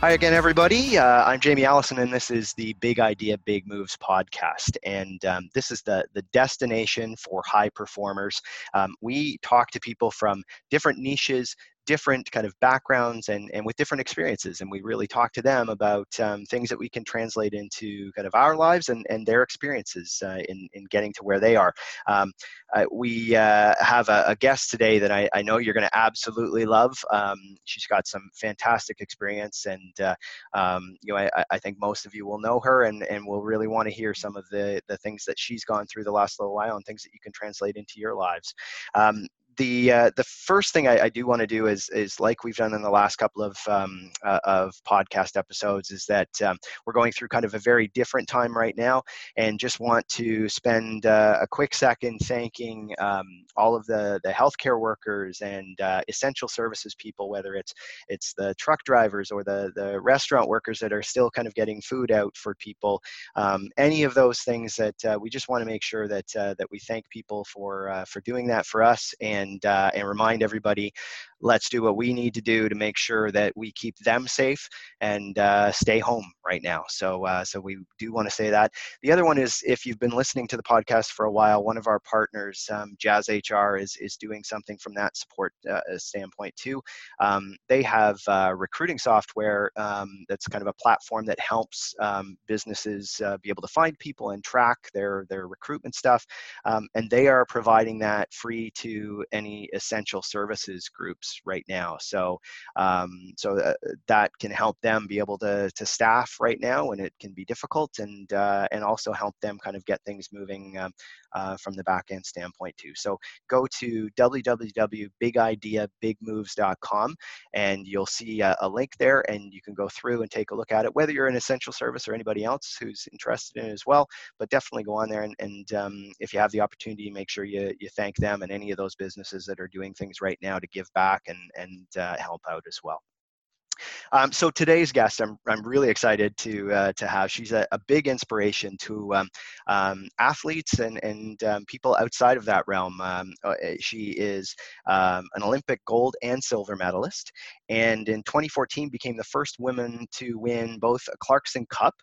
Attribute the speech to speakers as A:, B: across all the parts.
A: Hi again, everybody. Uh, I'm Jamie Allison, and this is the Big Idea, Big Moves podcast. And um, this is the, the destination for high performers. Um, we talk to people from different niches, different kind of backgrounds and, and with different experiences. And we really talk to them about um, things that we can translate into kind of our lives and, and their experiences uh, in, in getting to where they are. Um, uh, we uh, have a, a, guest today that I, I know you're going to absolutely love. Um, she's got some fantastic experience, and uh, um, you know I, I, think most of you will know her, and, and will really want to hear some of the the things that she's gone through the last little while, and things that you can translate into your lives. The uh, the first thing I, I do want to do is is like we've done in the last couple of um, uh, of podcast episodes is that um, we're going through kind of a very different time right now, and just want to spend uh, a quick second thanking um, all of the the healthcare workers and uh, essential services people, whether it's it's the truck drivers or the the restaurant workers that are still kind of getting food out for people. Um, any of those things that uh, we just want to make sure that uh, that we thank people for for doing that for us and and uh, and remind everybody let's do what we need to do to make sure that we keep them safe and uh, stay home right now. So, uh, so we do want to say that. The other one is if you've been listening to the podcast for a while, one of our partners, um, Jazz HR, is is doing something from that support uh, standpoint too. Um, they have uh, recruiting software um, that's kind of a platform that helps um, businesses uh, be able to find people and track their their recruitment stuff, um, and they are providing that free to any essential services groups right now. So, um, so uh, that can help them be able to, to staff right now when it can be difficult and, uh, and also help them kind of get things moving um, uh, from the back end standpoint too. So go to www.bigideabigmoves.com and you'll see a, a, link there and you can go through and take a look at it, whether you're an essential service or anybody else who's interested in it as well. But definitely go on there and, and um, if you have the opportunity, make sure you, you thank them and any of those businesses that are doing things right now to give back and, and uh, help out as well. Um, so today's guest, I'm, I'm really excited to uh, to have. She's a, a big inspiration to um, um, athletes and and um, people outside of that realm. Um, uh, eh, she is um, an Olympic gold and silver medalist, and in 2014 became the first woman to win both a Clarkson Cup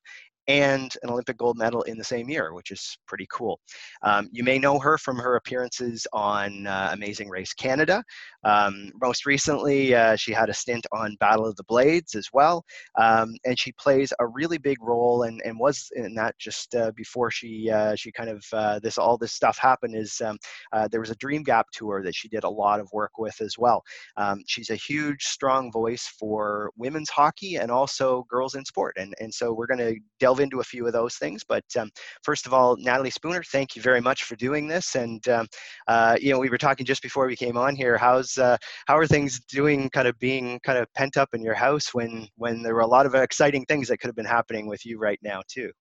A: and an Olympic gold medal in the same year, which is pretty cool. Um, you may know her from her appearances on uh, Amazing Race Canada. Um, most recently, uh, she had a stint on Battle of the Blades as well, um, and she plays a really big role and, and was in that just uh, before she uh, she kind of uh, this all this stuff happened. Is um, uh, there was a Dream Gap tour that she did a lot of work with as well. Um, she's a huge, strong voice for women's hockey and also girls in sport, and and so we're going to delve delve into a few of those things. But um, first of all, Natalie Spooner, thank you very much for doing this. And um, uh, you know, we were talking just before we came on here. How's uh, how are things doing? Kind of being kind of pent up in your house when when there were a lot of exciting things that could have been happening with you right now too.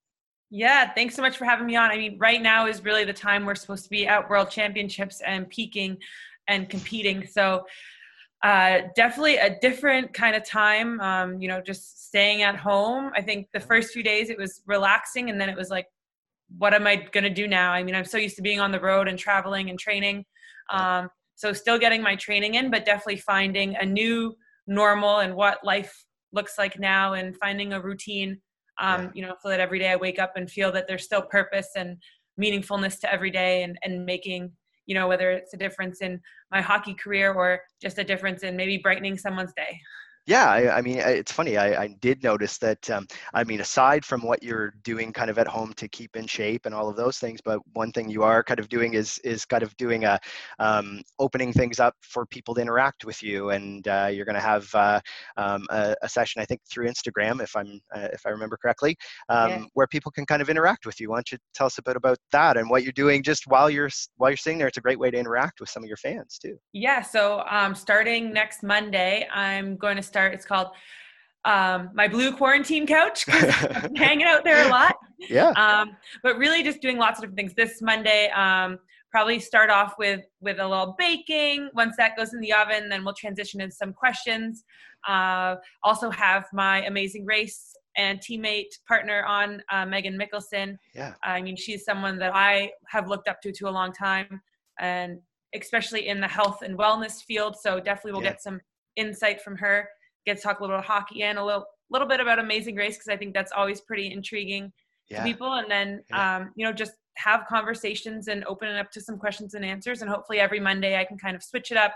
B: Yeah, thanks so much for having me on. I mean, right now is really the time we're supposed to be at World Championships and peaking and competing. So uh, definitely a different kind of time. Um, you know, just staying at home. I think the first few days it was relaxing, and then it was like, what am I going to do now? I mean, I'm so used to being on the road and traveling and training. Um, so still getting my training in, but definitely finding a new normal and what life looks like now, and finding a routine. Um, yeah. You know, so that every day I wake up and feel that there's still purpose and meaningfulness to every day, and and making you know, whether it's a difference in my hockey career or just a difference in maybe brightening someone's day.
A: Yeah, I, I, mean, it's funny. I, I did notice that. Um, I mean, aside from what you're doing kind of at home to keep in shape and all of those things, but one thing you are kind of doing is is kind of doing a um, opening things up for people to interact with you, and uh, you're going to have uh, um, a, a, session, I think, through Instagram, if I'm uh, if I remember correctly, um, yeah. where people can kind of interact with you. Why don't you tell us a bit about that and what you're doing just while you're while you're sitting there? It's a great way to interact with some of your fans too.
B: Yeah. So um, starting next Monday, I'm going to start. It's called um, my blue quarantine couch hanging out there a lot.
A: Yeah.
B: Um, but really just doing lots of different things. This Monday, um, probably start off with with a little baking. Once that goes in the oven, then we'll transition into some questions. Uh, also have my amazing race and teammate partner on uh, Meaghan Mikkelson.
A: Yeah.
B: I mean, she's someone that I have looked up to to a long time, and especially in the health and wellness field. So definitely we'll yeah. get some insight from her get to talk a little hockey and a little little bit about Amazing Race because I think that's always pretty intriguing yeah. to people, and then yeah. um, you know just have conversations and open it up to some questions and answers, and hopefully every Monday I can kind of switch it up.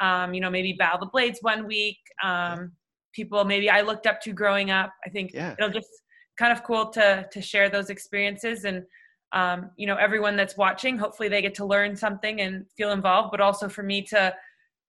B: Um, you know, maybe bow the blades one week. Um, people maybe I looked up to growing up. I think yeah. it'll just kind of cool to to share those experiences and um, you know everyone that's watching hopefully they get to learn something and feel involved but also for me to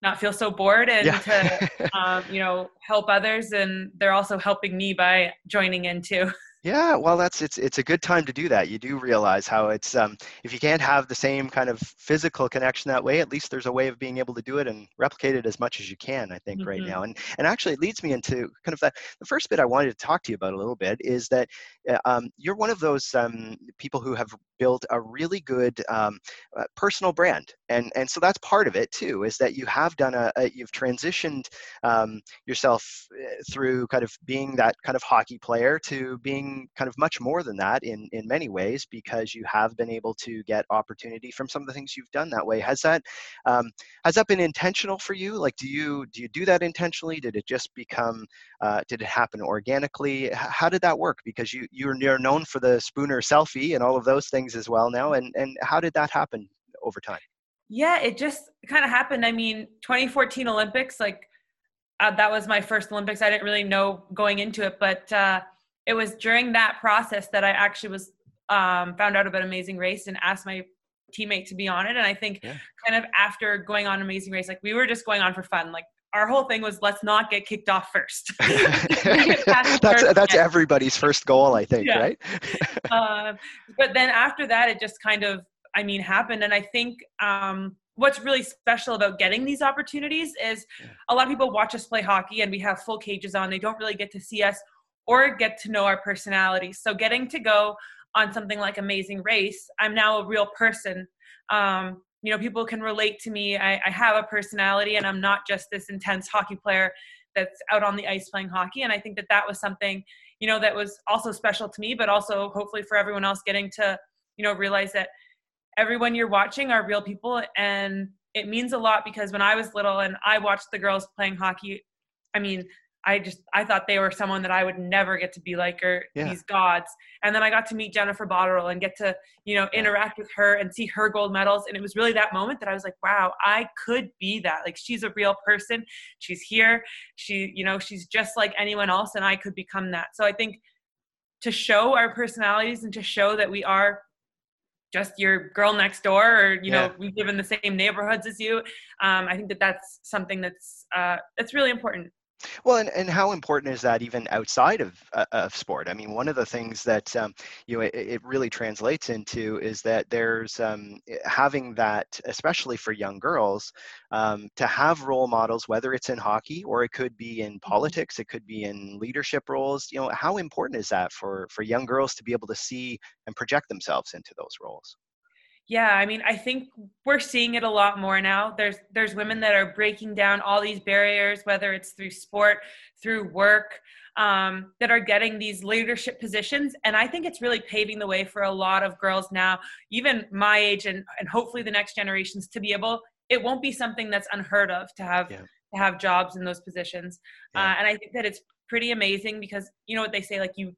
B: not feel so bored and yeah. to um, you know help others and they're also helping me by joining in too
A: Yeah, well, that's it's it's a good time to do that. You do realize how it's um, if you can't have the same kind of physical connection that way, at least there's a way of being able to do it and replicate it as much as you can. I think mm-hmm. right now, and and actually, it leads me into kind of that. The first bit I wanted to talk to you about a little bit is that uh, um, you're one of those um, people who have built a really good um, uh, personal brand, and and so that's part of it too. Is that you have done a, a you've transitioned um, yourself uh, through kind of being that kind of hockey player to being kind of much more than that in in many ways because you have been able to get opportunity from some of the things you've done that way. Has that um, has that been intentional for you? Like do you do you do that intentionally? Did it just become uh, did it happen organically? How did that work? Because you you're known for the spooner selfie and all of those things as well now and and how did that happen over time
B: yeah it just kind of happened i mean 2014 olympics like uh, that was my first olympics i didn't really know going into it but uh, it was during that process that I actually was um, found out about Amazing Race and asked my teammate to be on it. And I think yeah. kind of after going on Amazing Race, like we were just going on for fun. Like our whole thing was let's not get kicked off first.
A: that's first that's everybody's first goal, I think, yeah. right?
B: uh, but then after that, it just kind of, I mean, happened. And I think um, what's really special about getting these opportunities is yeah. a lot of people watch us play hockey and we have full cages on. They don't really get to see us or get to know our personalities. So getting to go on something like Amazing Race, I'm now a real person. Um, you know, people can relate to me. I, I have a personality, and I'm not just this intense hockey player that's out on the ice playing hockey. And I think that that was something, you know, that was also special to me, but also hopefully for everyone else getting to, you know, realize that everyone you're watching are real people. And it means a lot because when I was little and I watched the girls playing hockey, I mean, I just I thought they were someone that I would never get to be like or yeah. these gods. And then I got to meet Jennifer Botterill and get to, you know, interact with her and see her gold medals. And it was really that moment that I was like, wow, I could be that. Like she's a real person. She's here. She, you know, she's just like anyone else and I could become that. So I think to show our personalities and to show that we are just your girl next door or you know we live in the same neighborhoods as you um, i think that that's something that's uh, that's really important
A: well, and, and how important is that even outside of, uh, of sport? I mean, one of the things that um, you know it, it, really translates into is that there's um, eh, having that, especially for young girls, um, to have role models, whether it's in hockey or it could be in mm-hmm. politics, it could be in leadership roles. You know, how important is that for for young girls to be able to see and project themselves into those roles?
B: Yeah, I mean, I think we're seeing it a lot more now. There's there's women that are breaking down all these barriers, whether it's through sport, through work, um, that are getting these leadership positions, and I think it's really paving the way for a lot of girls now, even my age, and and hopefully the next generations to be able. It won't be something that's unheard of to have yeah. to have jobs in those positions, yeah. uh, and I think that it's pretty amazing because you know what they say, like you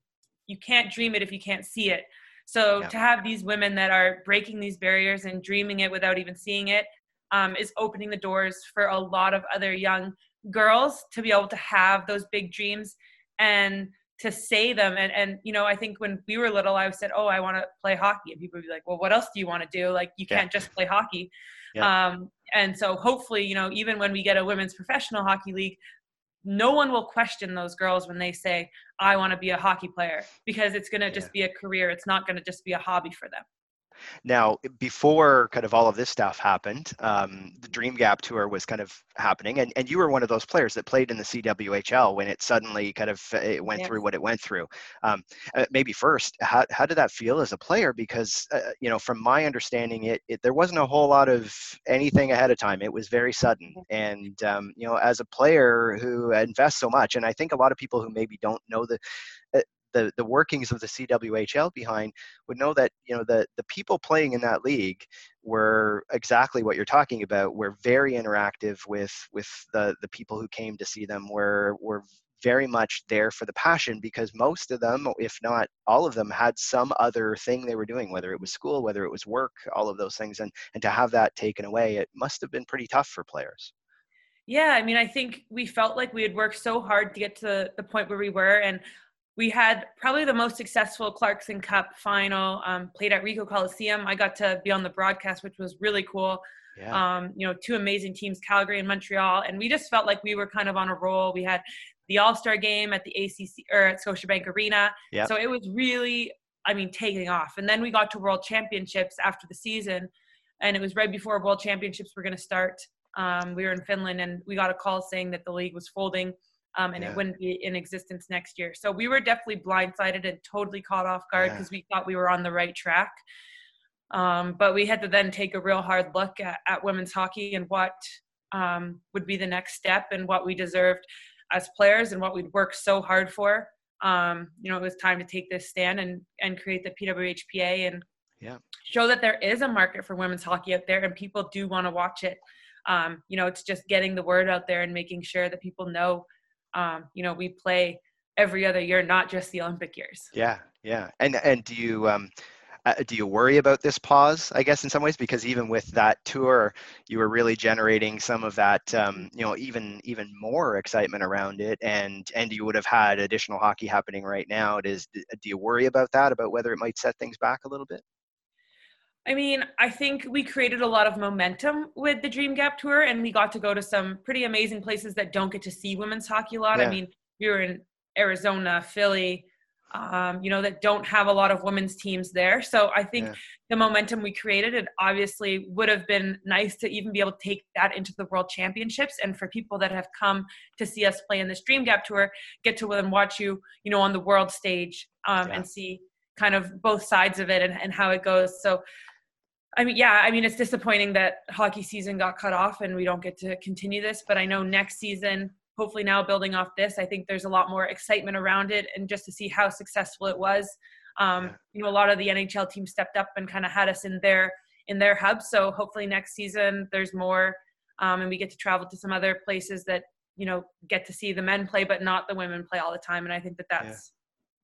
B: you can't dream it if you can't see it. So yeah. to have these women that are breaking these barriers and dreaming it without even seeing it um, is opening the doors for a lot of other young girls to be able to have those big dreams and to say them. And and you know i think when we were little i said oh i want to play hockey. And people would be like well what else do you want to do? Like you can't just play hockey. Yeah. um and so hopefully you know even when we get a women's professional hockey league no one will question those girls when they say i want to be a hockey player because it's going to yeah. just be a career it's not going to just be a hobby for them
A: now, before kind of all of this stuff happened, um, the Dream Gap tour was kind of happening, and, and you were one of those players that played in the CWHL when it suddenly kind of uh, it went yes. through what it went through. Um, uh, maybe first, how, how did that feel as a player? Because uh, you know, from my understanding, it, it there wasn't a whole lot of anything ahead of time. It was very sudden, and um, you know, as a player who invests so much, and I think a lot of people who maybe don't know the uh, the, the workings of the CWHL behind would know that you know the the people playing in that league were exactly what you're talking about. We're very interactive with with the the people who came to see them. We're we're very much there for the passion because most of them, if not all of them, had some other thing they were doing, whether it was school, whether it was work, all of those things. And, and to have that taken away, it must have been pretty tough for players.
B: Yeah, I mean, I think we felt like we had worked so hard to get to the point where we were. And we had probably the most successful Clarkson Cup final um, played at Ricoh Coliseum. I got to be on the broadcast, which was really cool. Yeah. Um, you know, two amazing teams, Calgary and Montreal, and we just felt like we were kind of on a roll. We had the All Star game at the ACC or at Scotiabank Arena, yeah. so it was really, I mean, taking off. And then we got to World Championships after the season, and it was right before World Championships were going to start. Um, we were in Finland, and we got a call saying that the league was folding um, and yeah. it wouldn't be in existence next year. So we were definitely blindsided and totally caught off guard because yeah. we thought we were on the right track. Um, but we had to then take a real hard look at, at women's hockey and what um, would be the next step and what we deserved as players and what we'd worked so hard for. Um, you know, it was time to take this stand and, and create the PWHPA and yeah. show that there is a market for women's hockey out there and people do want to watch it. Um, you know, it's just getting the word out there and making sure that people know um, you know, we play every other year, not just the Olympic years.
A: Yeah, yeah. And and do you um, uh, do you worry about this pause? I guess in some ways, because even with that tour, you were really generating some of that, um, you know, even even more excitement around it, and and you would have had additional hockey happening right now. Does do you worry about that? About whether it might set things back a little bit?
B: I mean, I think we created a lot of momentum with the Dream Gap Tour, and we got to go to some pretty amazing places that don't get to see women's hockey a lot. Yeah. I mean, we were in Arizona, Philly, um, you know, that don't have a lot of women's teams there. So I think yeah. the momentum we created, it obviously would have been nice to even be able to take that into the World Championships, and for people that have come to see us play in this Dream Gap Tour, get to then watch you, you know, on the world stage um, yeah. and see kind of both sides of it and, and how it goes. So I mean, yeah, I mean, it's disappointing that hockey season got cut off and we don't get to continue this, but I know next season, hopefully now building off this, I think there's a lot more excitement around it and just to see how successful it was. Um, you know, a lot of the NHL teams stepped up and kind of had us in their in their hub. So hopefully next season there's more, um, and we get to travel to some other places that you know get to see the men play, but not the women play all the time. And I think that that's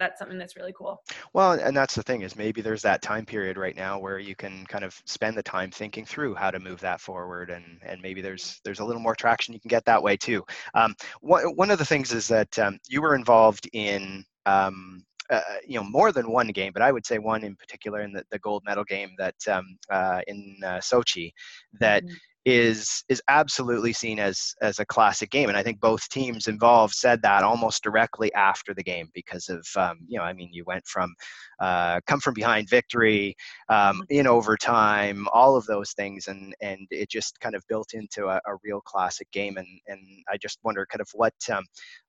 B: that's something that's really cool.
A: Well, and that's the thing is maybe there's that time period right now where you can kind of spend the time thinking through how to move that forward, and and maybe there's there's a little more traction you can get that way too. Um, one one of the things is that um, you were involved in. Um, uh, you know more than one game, but I would say one in particular in the, the gold medal game that um, uh, in uh, Sochi that mm-hmm is is absolutely seen as as a classic game and i think both teams involved said that almost directly after the game because of um, you know i mean you went from uh, come from behind victory um, mm-hmm. in overtime all of those things and and it just kind of built into a, a real classic game and and i just wonder kind of what um,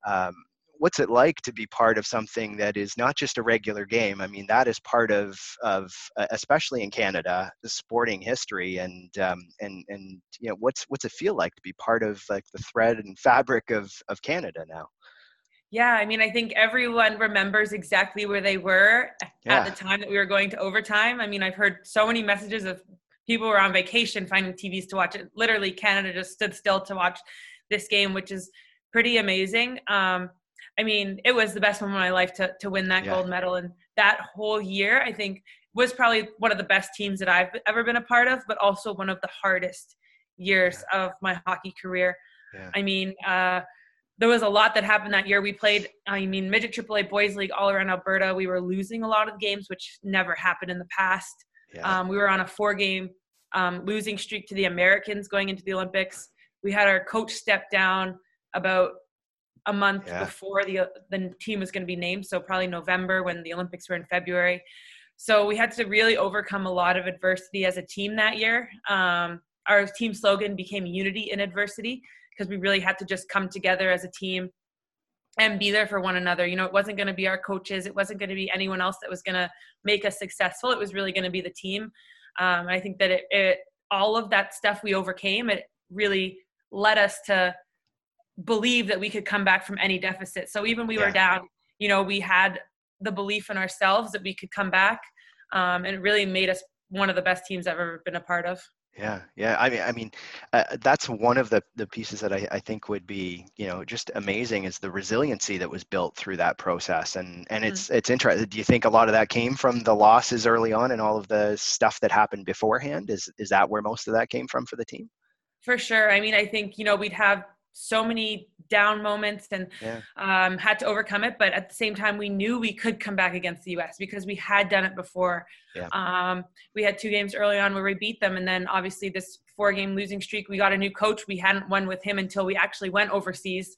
A: um what's it like to be part of something that is not just a regular game? I mean, that is part of of uh, especially in Canada, the sporting history, and um, and and you know, what's what's it feel like to be part of like the thread and fabric of of Canada now?
B: Yeah, I mean, I think everyone remembers exactly where they were yeah. at the time that we were going to overtime. I mean, I've heard so many messages of people were on vacation finding TVs to watch it. Literally, Canada just stood still to watch this game, which is pretty amazing. Um, I mean, it was the best moment of my life to to win that yeah. gold medal, and that whole year, I think, was probably one of the best teams that I've ever been a part of, but also one of the hardest years yeah. of my hockey career. Yeah. I mean, uh, there was a lot that happened that year. We played, I mean, midget AAA boys league all around Alberta. We were losing a lot of games, which never happened in the past. Um, we were on a four-game um, losing streak to the Americans going into the Olympics. We had our coach step down about a month yeah. before the the team was going to be named, so probably November when the Olympics were in February. So we had to really overcome a lot of adversity as a team that year. Um, our team slogan became "Unity in Adversity" because we really had to just come together as a team and be there for one another. You know, it wasn't going to be our coaches, it wasn't going to be anyone else that was going to make us successful. It was really going to be the team. Um, I think that it, it all of that stuff we overcame. It really led us to believe that we could come back from any deficit. So even we yeah. were down, you know, we had the belief in ourselves that we could come back, um, and it really made us one of the best teams I've ever been a part of.
A: Yeah, yeah. I mean, I mean, uh, that's one of the the pieces that I, I think would be, you know, just amazing is the resiliency that was built through that process, and and it's mm. it's interesting. Do you think a lot of that came from the losses early on and all of the stuff that happened beforehand? Is is that where most of that came from for the team?
B: For sure. I mean, I think you know we'd have so many down moments and yeah. um, had to overcome it. But at the same time, we knew we could come back against the U.S. because we had done it before. Yeah. Um, we had two games early on where we beat them, and then obviously this four-game losing streak. We got a new coach. We hadn't won with him until we actually went overseas,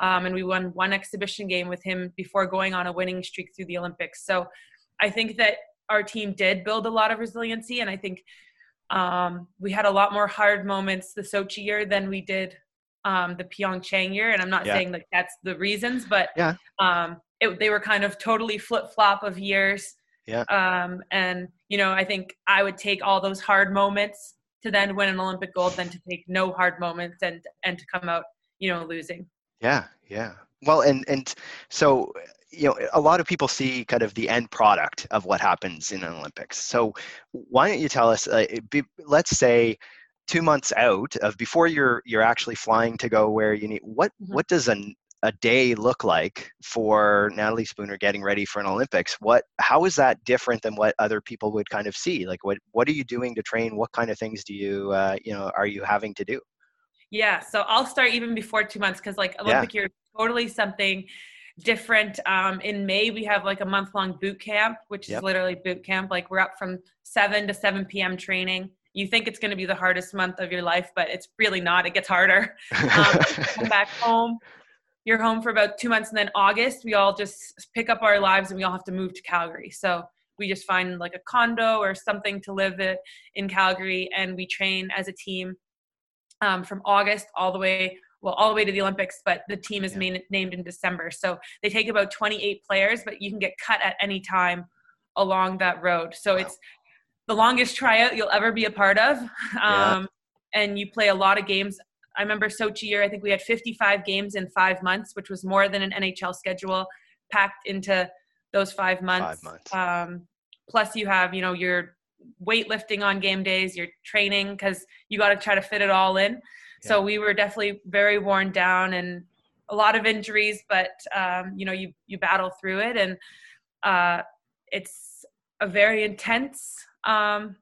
B: um, and we won one exhibition game with him before going on a winning streak through the Olympics. So I think that our team did build a lot of resiliency, and I think. Um, we had a lot more hard moments the Sochi year than we did um, the Pyeongchang year, and I'm not yeah. saying like that's the reasons, but yeah, um, it, they were kind of totally flip flop of years.
A: Yeah.
B: Um, and you know, I think I would take all those hard moments to then win an Olympic gold than to take no hard moments and and to come out, you know, losing.
A: Yeah, yeah. Well, and and so you know a lot of people see kind of the end product of what happens in an olympics so why don't you tell us uh, be, let's say two months out of before you're you're actually flying to go where you need what mm-hmm. what does an a day look like for Natalie Spooner getting ready for an Olympics? What how is that different than what other people would kind of see? Like what what are you doing to train? What kind of things do you uh, you know are you having to do?
B: Yeah, so I'll start even before two months because like Olympic yeah. year totally something different. Um, in May we have like a month long boot camp, which yep. is literally boot camp. Like we're up from seven to seven p.m. training you think it's going to be the hardest month of your life, but it's really not. It gets harder. Um, come back home. You're home for about two months, and then August we all just pick up our lives and we all have to move to Calgary. So we just find like a condo or something to live in Calgary, and we train as a team um, from August all the way well all the way to the Olympics. But the team is yeah. main, named in December, so they take about 28 players, but you can get cut at any time along that road. So wow. it's the longest tryout you'll ever be a part of. Um, yeah. And you play a lot of games. I remember Sochi year, I think we had 55 games in five months, which was more than an NHL schedule packed into those five months.
A: Five months.
B: Um, plus, you have, you know, your weightlifting on game days, your training, because you got to try to fit it all in. Yeah. So we were definitely very worn down and a lot of injuries, but um, you know, you you battle through it, and uh, it's a very intense um,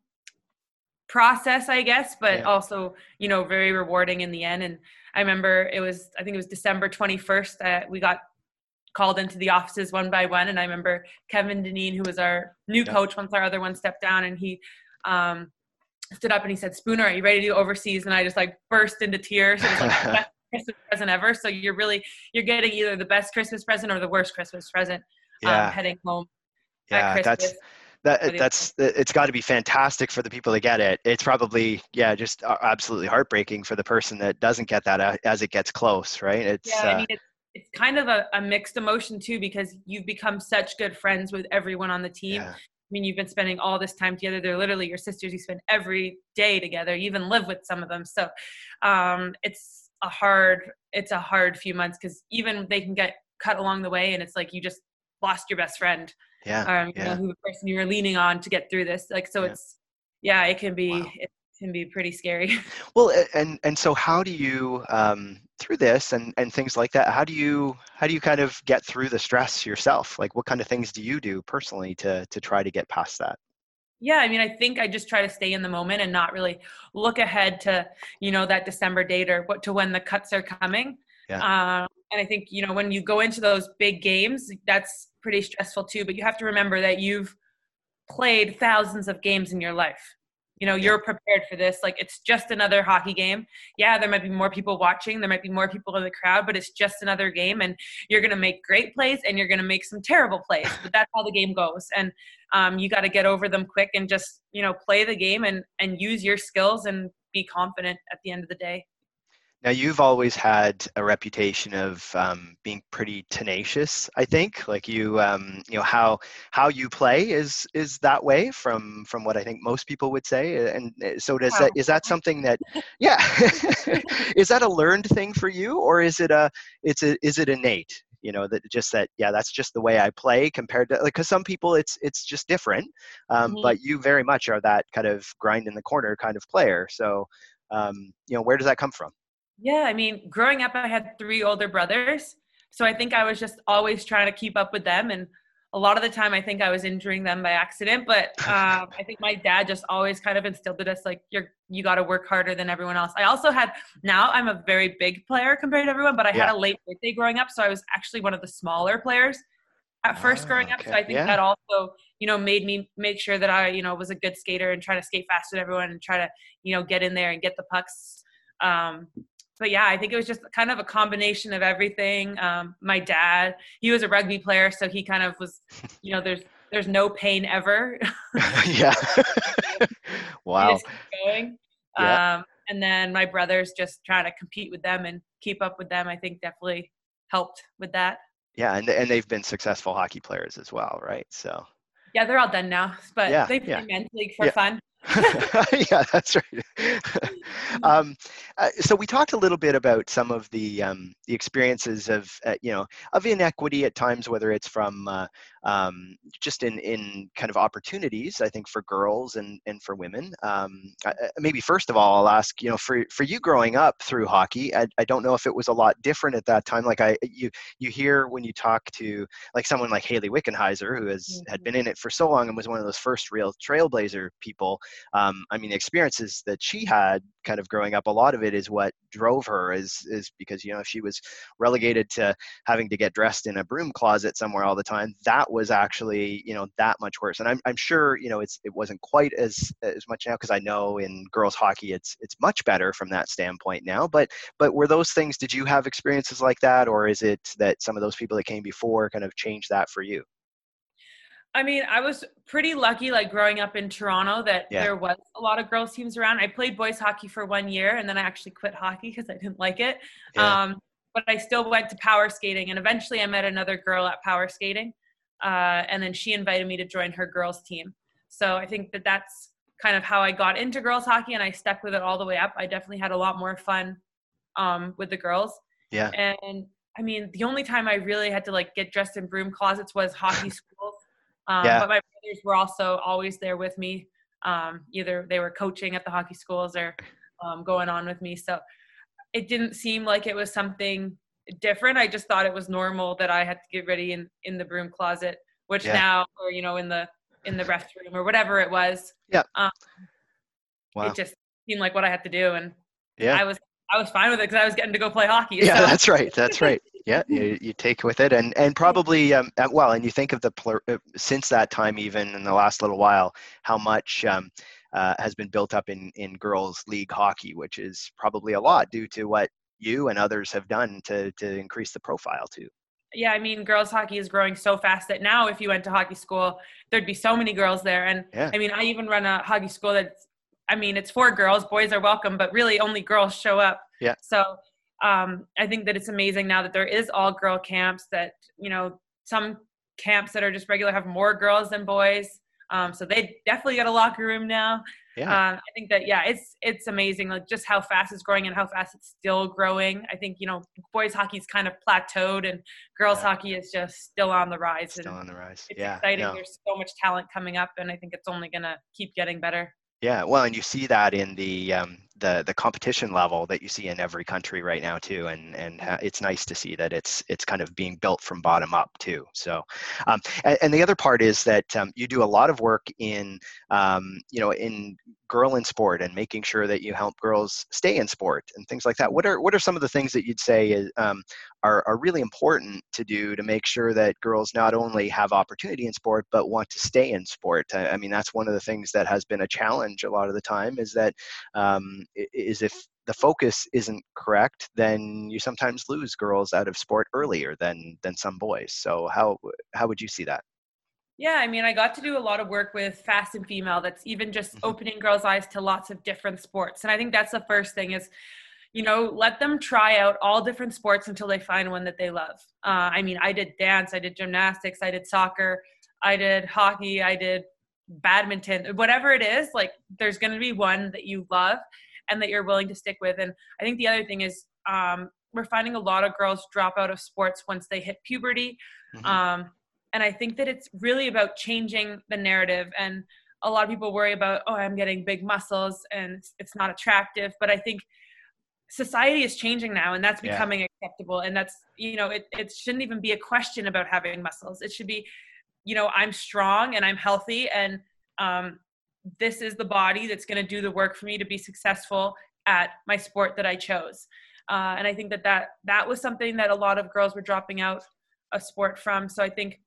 B: process, I guess, but yeah. also, you know, very rewarding in the end. And I remember it was, I think it was December 21st that we got called into the offices one by one. And I remember Kevin Dineen, who was our new yeah. coach once our other one stepped down, and he um, stood up and he said, Spooner, are you ready to go overseas? And I just like burst into tears. It was like the best Christmas present ever. So you're really, you're getting either the best Christmas present or the worst Christmas present um, yeah. um, heading home.
A: Yeah, that's that that's it's got to be fantastic for the people that get it it's probably yeah just absolutely heartbreaking for the person that doesn't get that uh, as it gets close right it's
B: yeah, I mean, it's, it's kind of a, a, mixed emotion too because you've become such good friends with everyone on the team yeah. I mean, you've been spending all this time together. They're literally your sisters. You spend every day together. You even live with some of them. So um, it's a hard, it's a hard few months because even they can get cut along the way, and it's like you just lost your best friend
A: yeah,
B: um,
A: yeah.
B: know, who the person you're leaning on to get through this. Like, so yeah. it's, yeah, it can be, wow. it can be pretty scary.
A: Well, and, and so how do you, um, through this and, and things like that, how do you, how do you kind of get through the stress yourself? Like what kind of things do you do personally to, to try to get past that?
B: yeah i mean i think i just try to stay in the moment and not really look ahead to you know that december date or what to when the cuts are coming
A: yeah.
B: Um, and i think you know when you go into those big games that's pretty stressful too but you have to remember that you've played thousands of games in your life. You know you're prepared for this. Like it's just another hockey game. Yeah there might be more people watching there might be more people in the crowd but it's just another game and you're going to make great plays and you're going to make some terrible plays but that's how the game goes. And um, you got to get over them quick and just you know play the game and and use your skills and be confident at the end of the day
A: now you've always had a reputation of um, being pretty tenacious. I think, like you, um, you know how how you play is is that way from from what I think most people would say. And uh, so does wow. that is that something that, yeah, is that a learned thing for you, or is it a it's a is it innate? you know that just that yeah that's just the way i play compared to like because some people it's it's just different um, mm-hmm. but you very much are that kind of grind in the corner kind of player so um, you know where does that come from
B: yeah i mean growing up i had three older brothers so i think i was just always trying to keep up with them and a lot of the time I think I was injuring them by accident, but um, I think my dad just always kind of instilled in us like you're you got to work harder than everyone else. I also had now I'm a very big player compared to everyone, but I yeah. had a late birthday growing up, so I was actually one of the smaller players at first oh, growing up. Okay. So I think yeah. that also you know made me make sure that I you know was a good skater and try to skate faster than everyone and try to you know get in there and get the pucks. Um, but yeah, I think it was just kind of a combination of everything. Um, my dad, he was a rugby player, so he kind of was, you know, there's there's no pain ever.
A: yeah. wow.
B: going. Yeah. Um, and then my brothers just trying to compete with them and keep up with them. I think definitely helped with that.
A: Yeah, and and they've been successful hockey players as well, right? So.
B: Yeah, they're all done now, but yeah, they play yeah. men's league for yeah. fun.
A: yeah, that's right. um, uh, so we talked a little bit about some of the um, the experiences of uh, you know of inequity at times, whether it's from uh, um, just in in kind of opportunities. I think for girls and and for women. Um, maybe first of all, I'll ask you know for for you growing up through hockey. I, I don't know if it was a lot different at that time. Like I you you hear when you talk to like someone like Hayley Wickenheiser, who has mm-hmm. had been in it for so long and was one of those first real trailblazer people um, I mean, the experiences that she had kind of growing up, a lot of it is what drove her is, is because, you know, she was relegated to having to get dressed in a broom closet somewhere all the time. That was actually, you know, that much worse. And I'm, I'm sure, you know, it's, it wasn't quite as, as much now because I know in girls hockey, it's, it's much better from that standpoint now, but, but were those things, did you have experiences like that? Or is it that some of those people that came before kind of changed that for you?
B: I mean, I was pretty lucky, like growing up in Toronto, that yeah. there was a lot of girls teams around. I played boys hockey for one year, and then I actually quit hockey because I didn't like it. Yeah. Um, but I still went to power skating, and eventually I met another girl at power skating, uh, and then she invited me to join her girls team. So I think that that's kind of how I got into girls hockey, and I stuck with it all the way up. I definitely had a lot more fun um, with the girls.
A: Yeah.
B: And I mean, the only time I really had to like get dressed in broom closets was hockey schools. Um, yeah. But my brothers were also always there with me. Um, either they were coaching at the hockey schools or um, going on with me. So it didn't seem like it was something different. I just thought it was normal that I had to get ready in, in the broom closet, which yeah. now, or, you know, in the, in the restroom or whatever it was.
A: Yeah. Um,
B: wow. It just seemed like what I had to do. And
A: yeah.
B: I was, I was fine with it because I was getting to go play hockey.
A: Yeah, so. that's right. That's right yeah you, you take with it and and probably um, uh, well and you think of the uh, since that time even in the last little while how much um, uh, has been built up in in girls league hockey which is probably a lot due to what you and others have done to to increase the profile too
B: yeah, I mean, girls hockey is growing so fast that now, if you went to hockey school, there'd be so many girls there. And yeah. I mean, I even run a hockey school that's, I mean, it's for girls. Boys are welcome, but really only girls show up.
A: Yeah.
B: So um, I think that it's amazing now that there is all girl camps that, you know, some camps that are just regular have more girls than boys. Um, so they definitely got a locker room now. Yeah. Um, I think that yeah, it's it's amazing like just how fast it's growing and how fast it's still growing. I think you know boys hockey's kind of plateaued and girls yeah. hockey is just still on the rise.
A: Still on the rise.
B: It's
A: yeah,
B: exciting. There's so much talent coming up, and I think it's only gonna keep getting better.
A: Yeah, well, and you see that in the um, the the competition level that you see in every country right now too, and and it's nice to see that it's it's kind of being built from bottom up too. So, um, and, and, the other part is that um, you do a lot of work in um, you know in girl in sport and making sure that you help girls stay in sport and things like that. What are what are some of the things that you'd say is, um, are are really important to do to make sure that girls not only have opportunity in sport but want to stay in sport? I, I mean, that's one of the things that has been a challenge a lot of the time is that um, is if the focus isn't correct, then you sometimes lose girls out of sport earlier than than some boys. So how how would you see that?
B: Yeah, I mean, I got to do a lot of work with Fast and Female that's even just mm-hmm. opening girls' eyes to lots of different sports. And I think that's the first thing is, you know, let them try out all different sports until they find one that they love. Uh, I mean, I did dance, I did gymnastics, I did soccer, I did hockey, I did badminton, whatever it is, like there's going to be one that you love and that you're willing to stick with. And I think the other thing is um, we're finding a lot of girls drop out of sports once they hit puberty. Mm-hmm. Um, and I think that it's really about changing the narrative. And a lot of people worry about, oh, I'm getting big muscles and it's, not attractive. But I think society is changing now and that's becoming yeah. acceptable. And that's, you know, it, it shouldn't even be a question about having muscles. It should be, you know, I'm strong and I'm healthy and um, this is the body that's going to do the work for me to be successful at my sport that I chose. Uh, and I think that, that that was something that a lot of girls were dropping out a sport from. So I think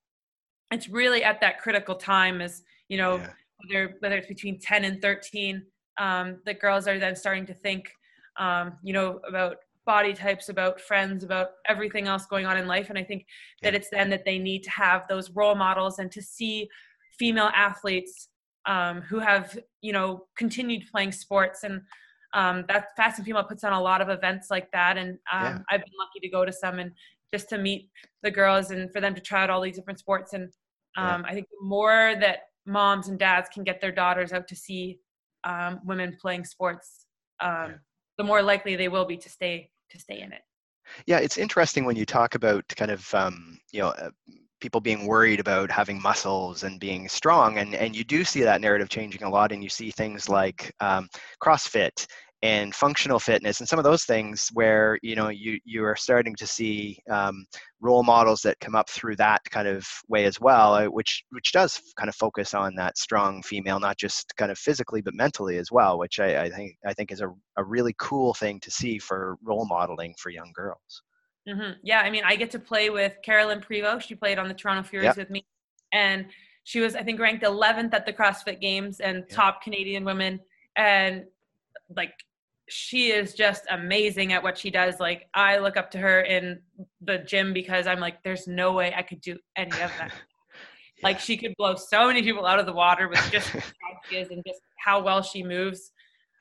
B: it's really at that critical time as, you know, yeah. whether, whether it's between 10 and 13, um, the girls are then starting to think, um, you know, about body types, about friends, about everything else going on in life. And I think yeah. that it's then that they need to have those role models and to see female athletes um, who have, you know, continued playing sports and um, that Fast and Female puts on a lot of events like that, and um, yeah. I've been lucky to go to some and just to meet the girls and for them to try out all these different sports. And um, yeah. I think the more that moms and dads can get their daughters out to see um, women playing sports, um, yeah. the more likely they will be to stay to stay in it.
A: Yeah, it's interesting when you talk about kind of um, you know. Uh, people being worried about having muscles and being strong and and you do see that narrative changing a lot and you see things like um, crossfit and functional fitness and some of those things where you know you you are starting to see um, role models that come up through that kind of way as well uh, which which does kind of focus on that strong female not just kind of physically but mentally as well which i, I think i think is a, a really cool thing to see for role modeling for young girls
B: mm-hmm. yeah i mean i get to play with carolyne prevost she played on the toronto furies yep. with me and she was i think ranked 11th at the crossfit games and yep. top canadian women and like she is just amazing at what she does. Like I look up to her in the gym because I'm like, there's no way I could do any of that. yeah. Like she could blow so many people out of the water with just how she is and just how well she moves.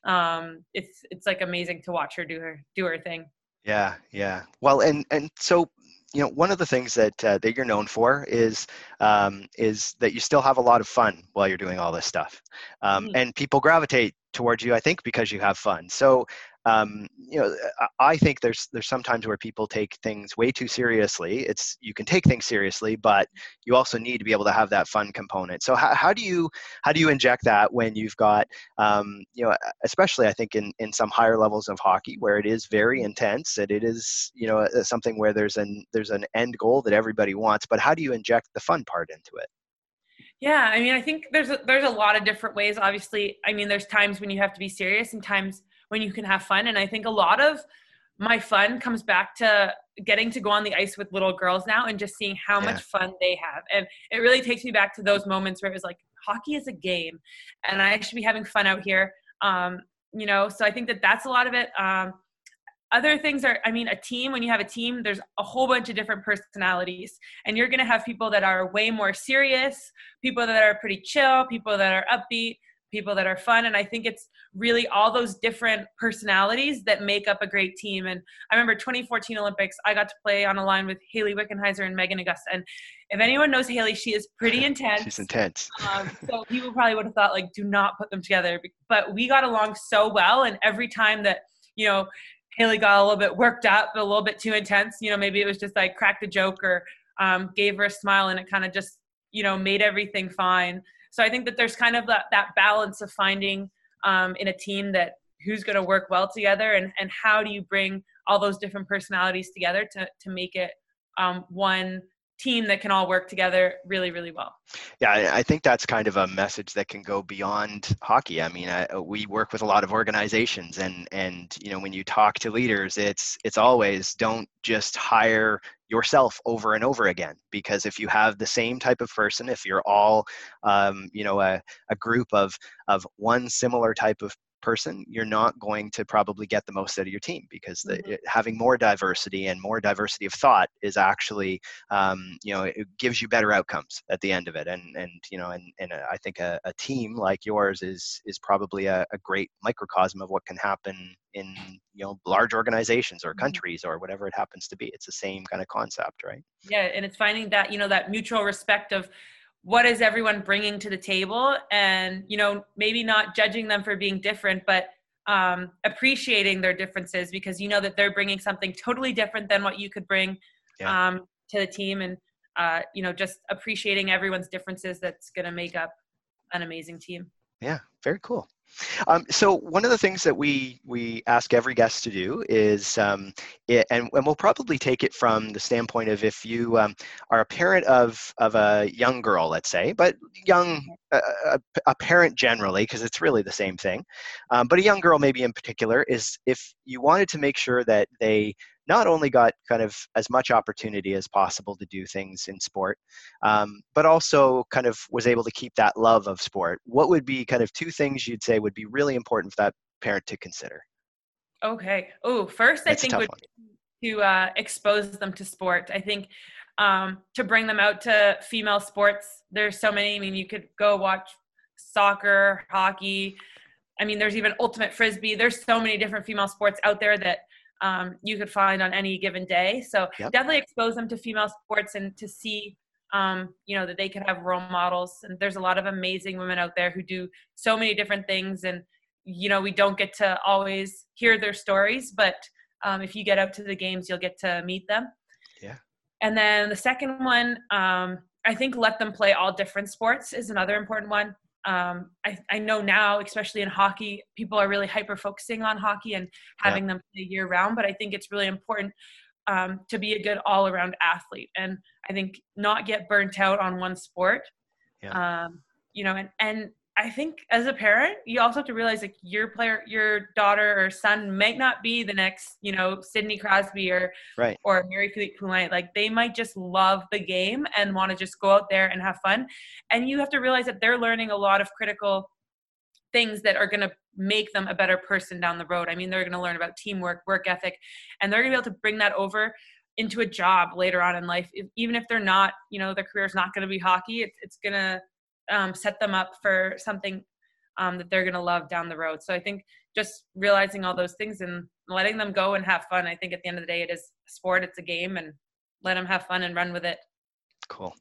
B: Um, it's it's like amazing to watch her do her do her thing.
A: Yeah, yeah. Well, and and so you know one of the things that uh, that you're known for is um, is that you still have a lot of fun while you're doing all this stuff um, mm-hmm. and people gravitate towards you i think because you have fun so um, you know i think there's there's sometimes where people take things way too seriously. It's you can take things seriously but you also need to be able to have that fun component. So how, how do you how do you inject that when you've got um, you know especially i think in in some higher levels of hockey where it is very intense and it is you know something where there's an there's an end goal that everybody wants but how do you inject the fun part into it?
B: Yeah, I mean, I think there's a, there's a lot of different ways. Obviously, I mean, there's times when you have to be serious and times when you can have fun. And I think a lot of my fun comes back to getting to go on the ice with little girls now and just seeing how yeah. much fun they have. And it really takes me back to those moments where it was like hockey is a game, and I should be having fun out here. Um, you know, so I think that that's a lot of it. Um, other things are i mean a team when you have a team there's a whole bunch of different personalities and you're going to have people that are way more serious people that are pretty chill people that are upbeat people that are fun. And i think it's really all those different personalities that make up a great team. And i remember 2014 olympics i got to play on a line with hayley wickenheiser and meghan agosta. And if anyone knows hayley she is pretty intense.
A: She's intense.
B: Um, so people probably would have thought like do not put them together. But we got along so well. And every time that you know Hayley got a little bit worked up, a little bit too intense. You know, maybe it was just like cracked a joke or um, gave her a smile and it kind of just, you know, made everything fine. So I think that there's kind of that, that balance of finding um, in a team that who's going to work well together and, and how do you bring all those different personalities together to, to make it um, one team that can all work together really really well.
A: Yeah i think that's kind of a message that can go beyond hockey. I mean I, we work with a lot of organizations and and you know when you talk to leaders it's it's always don't just hire yourself over and over again because if you have the same type of person if you're all um, you know a, a group of of one similar type of person, you're not going to probably get the most out of your team because the, mm-hmm. it, having more diversity and more diversity of thought is actually, um, you know, it gives you better outcomes at the end of it. And and you know, and and I think a, a team like yours is is probably a, a, great microcosm of what can happen in you know large organizations or mm-hmm. countries or whatever it happens to be. It's the same kind of concept, right?
B: Yeah, and it's finding that you know that mutual respect of what is everyone bringing to the table? And you know maybe not judging them for being different but um, appreciating their differences because you know that they're bringing something totally different than what you could bring yeah. um, to the team. And uh, you know just appreciating everyone's differences that's going to make up an amazing team.
A: Yeah very cool um, so one of the things that we we ask every guest to do is, um, it, and, and we'll probably take it from the standpoint of if you um, are a parent of of a young girl, let's say, but young uh, a, a, parent generally, because it's really the same thing, um, but a young girl maybe in particular is if you wanted to make sure that they not only got kind of as much opportunity as possible to do things in sport, um, but also kind of was able to keep that love of sport. What would be kind of two things you'd say would be really important for that parent to consider?
B: Okay. Oh, first That's I think would to uh, expose them to sport. I think um, to bring them out to female sports. There's so many. I mean, you could go watch soccer, hockey. I mean, there's even ultimate frisbee. There's so many different female sports out there that um, you could find on any given day. So yep. definitely expose them to female sports and to see, um, you know, that they can have role models. And there's a lot of amazing women out there who do so many different things. And, you know, we don't get to always hear their stories, but um, if you get out to the games, you'll get to meet them.
A: Yeah.
B: And then the second one, um, I think let them play all different sports is another important one um, I, I, know now, especially in hockey, people are really hyper focusing on hockey and having yeah. them play year round. But I think it's really important um, to be a good all around athlete, and I think not get burnt out on one sport. Yeah. Um, you know, and and I think as a parent, you also have to realize like your player, your daughter or son might not be the next, you know, Sidney Crosby or
A: right.
B: or Marie-Philip Poulin. Like they might just love the game and want to just go out there and have fun. And you have to realize that they're learning a lot of critical things that are going to make them a better person down the road. I mean, they're going to learn about teamwork, work ethic, and they're going to be able to bring that over into a job later on in life. If, even if they're not, you know, their career is not going to be hockey, it's, it's going to um, set them up for something um, that they're going to love down the road. So I think just realizing all those things and letting them go and have fun. I think at the end of the day, it is sport, it's a game, and let them have fun and run with it.
A: Cool.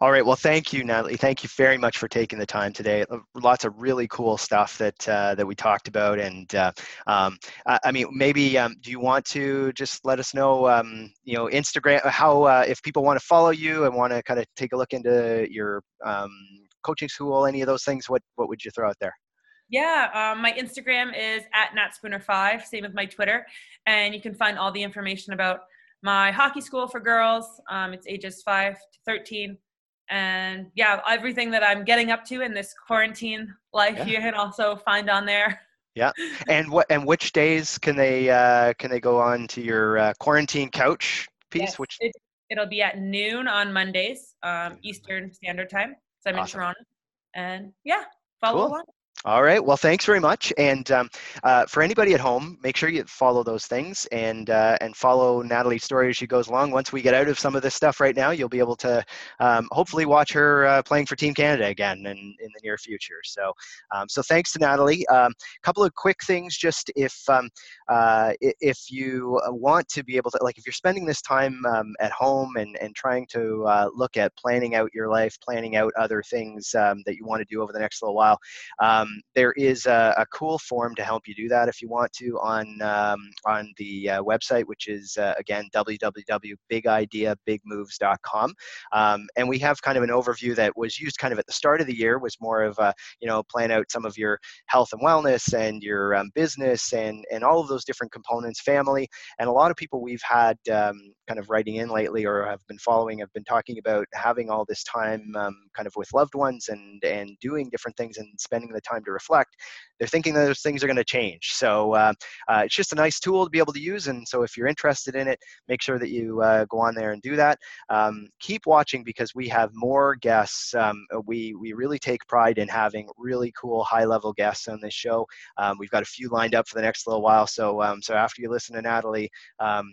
A: All right. Well, thank you, Natalie. Thank you very much for taking the time today. Uh, lots of really cool stuff that uh, that we talked about, and uh, um, I, I, mean, maybe um, do you want to just let us know, um, you know, Instagram, how uh, if people want to follow you and want to kind of take a look into your um, coaching school, any of those things, what what would you throw out there?
B: Yeah, um, my Instagram is at natspooner5, same with my Twitter. And you can find all the information about my hockey school for girls. Um, it's ages 5 to 13. And yeah, everything that I'm getting up to in this quarantine life, yeah. you can also find on there.
A: Yeah, and what and which days can they uh, can they go on to your uh, quarantine couch piece? Yes, which
B: it, will be at noon on Mondays, um, Eastern Standard Time. I'm awesome. in Toronto. And yeah, follow cool. along.
A: All right. Well, thanks very much. And um, uh, for anybody at home, make sure you follow those things and uh, and follow Natalie's story as she goes along. Once we get out of some of this stuff right now, you'll be able to um, hopefully watch her uh, playing for Team Canada again in, in the near future. So, um, so thanks to Natalie. A um, couple of quick things, just if um, uh, if you want to be able to, like, if you're spending this time um, at home and and trying to uh, look at planning out your life, planning out other things that you want to do over the next little while. Um, there is a, a, cool form to help you do that if you want to on um, on the uh, website, which is uh, again www.bigideabigmoves.com. Um, and we have kind of an overview that was used kind of at the start of the year was more of a, you know plan out some of your health and wellness and your um, business and and all of those different components, family, and a lot of people we've had um, kind of writing in lately or have been following have been talking about having all this time um, kind of with loved ones and and doing different things and spending the time to reflect, they're thinking those things are going to change. So uh, uh, it's just a nice tool to be able to use. And so if you're interested in it, make sure that you uh, go on there and do that. Um, keep watching because we have more guests. Um, we we really take pride in having really cool high level guests on this show. Um, we've got a few lined up for the next little while. So um, so after you listen to Natalie um,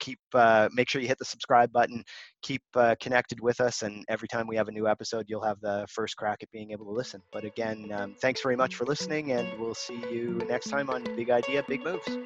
A: keep uh, make sure you hit the subscribe button keep uh, connected with us and every time we have a new episode you'll have the first crack at being able to listen. But again um, thanks very much for listening and we'll see you next time on big idea big moves